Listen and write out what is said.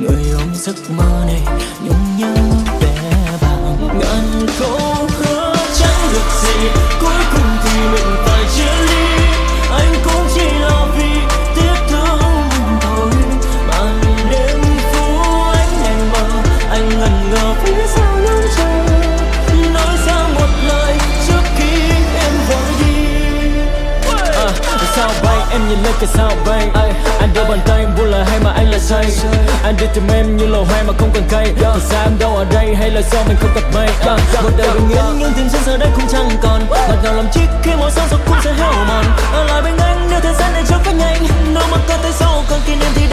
người ôm giấc mơ này nhung nhớ vẻ vàng. Ngàn câu hứa chẳng được gì cuối cùng thì mình phải chia ly. Anh cũng chỉ là vì tiếc thương mình thôi màn đêm phố anh đèn mờ anh ngần ngơ phía sau lưng chờ nói ra một lời trước khi em vội đi. À, sao bay? Em nhìn lên cái sao bay? Anh đưa bàn tay buông lời hay mà anh lại say? Anh đi tìm em như lầu hoa mà không cần cây. Thì sao em đâu ở đây hay là do mình không gặp mây à, một đời bình yên nhưng tình duyên giờ đây cũng chẳng còn. Ngọt ngào làm chi khi mỗi sáng giấc cũng sẽ héo mòn. Ở lại bên anh nếu thời gian này trôi quá nhanh. Đâu mà có tới sau còn kỷ niệm thì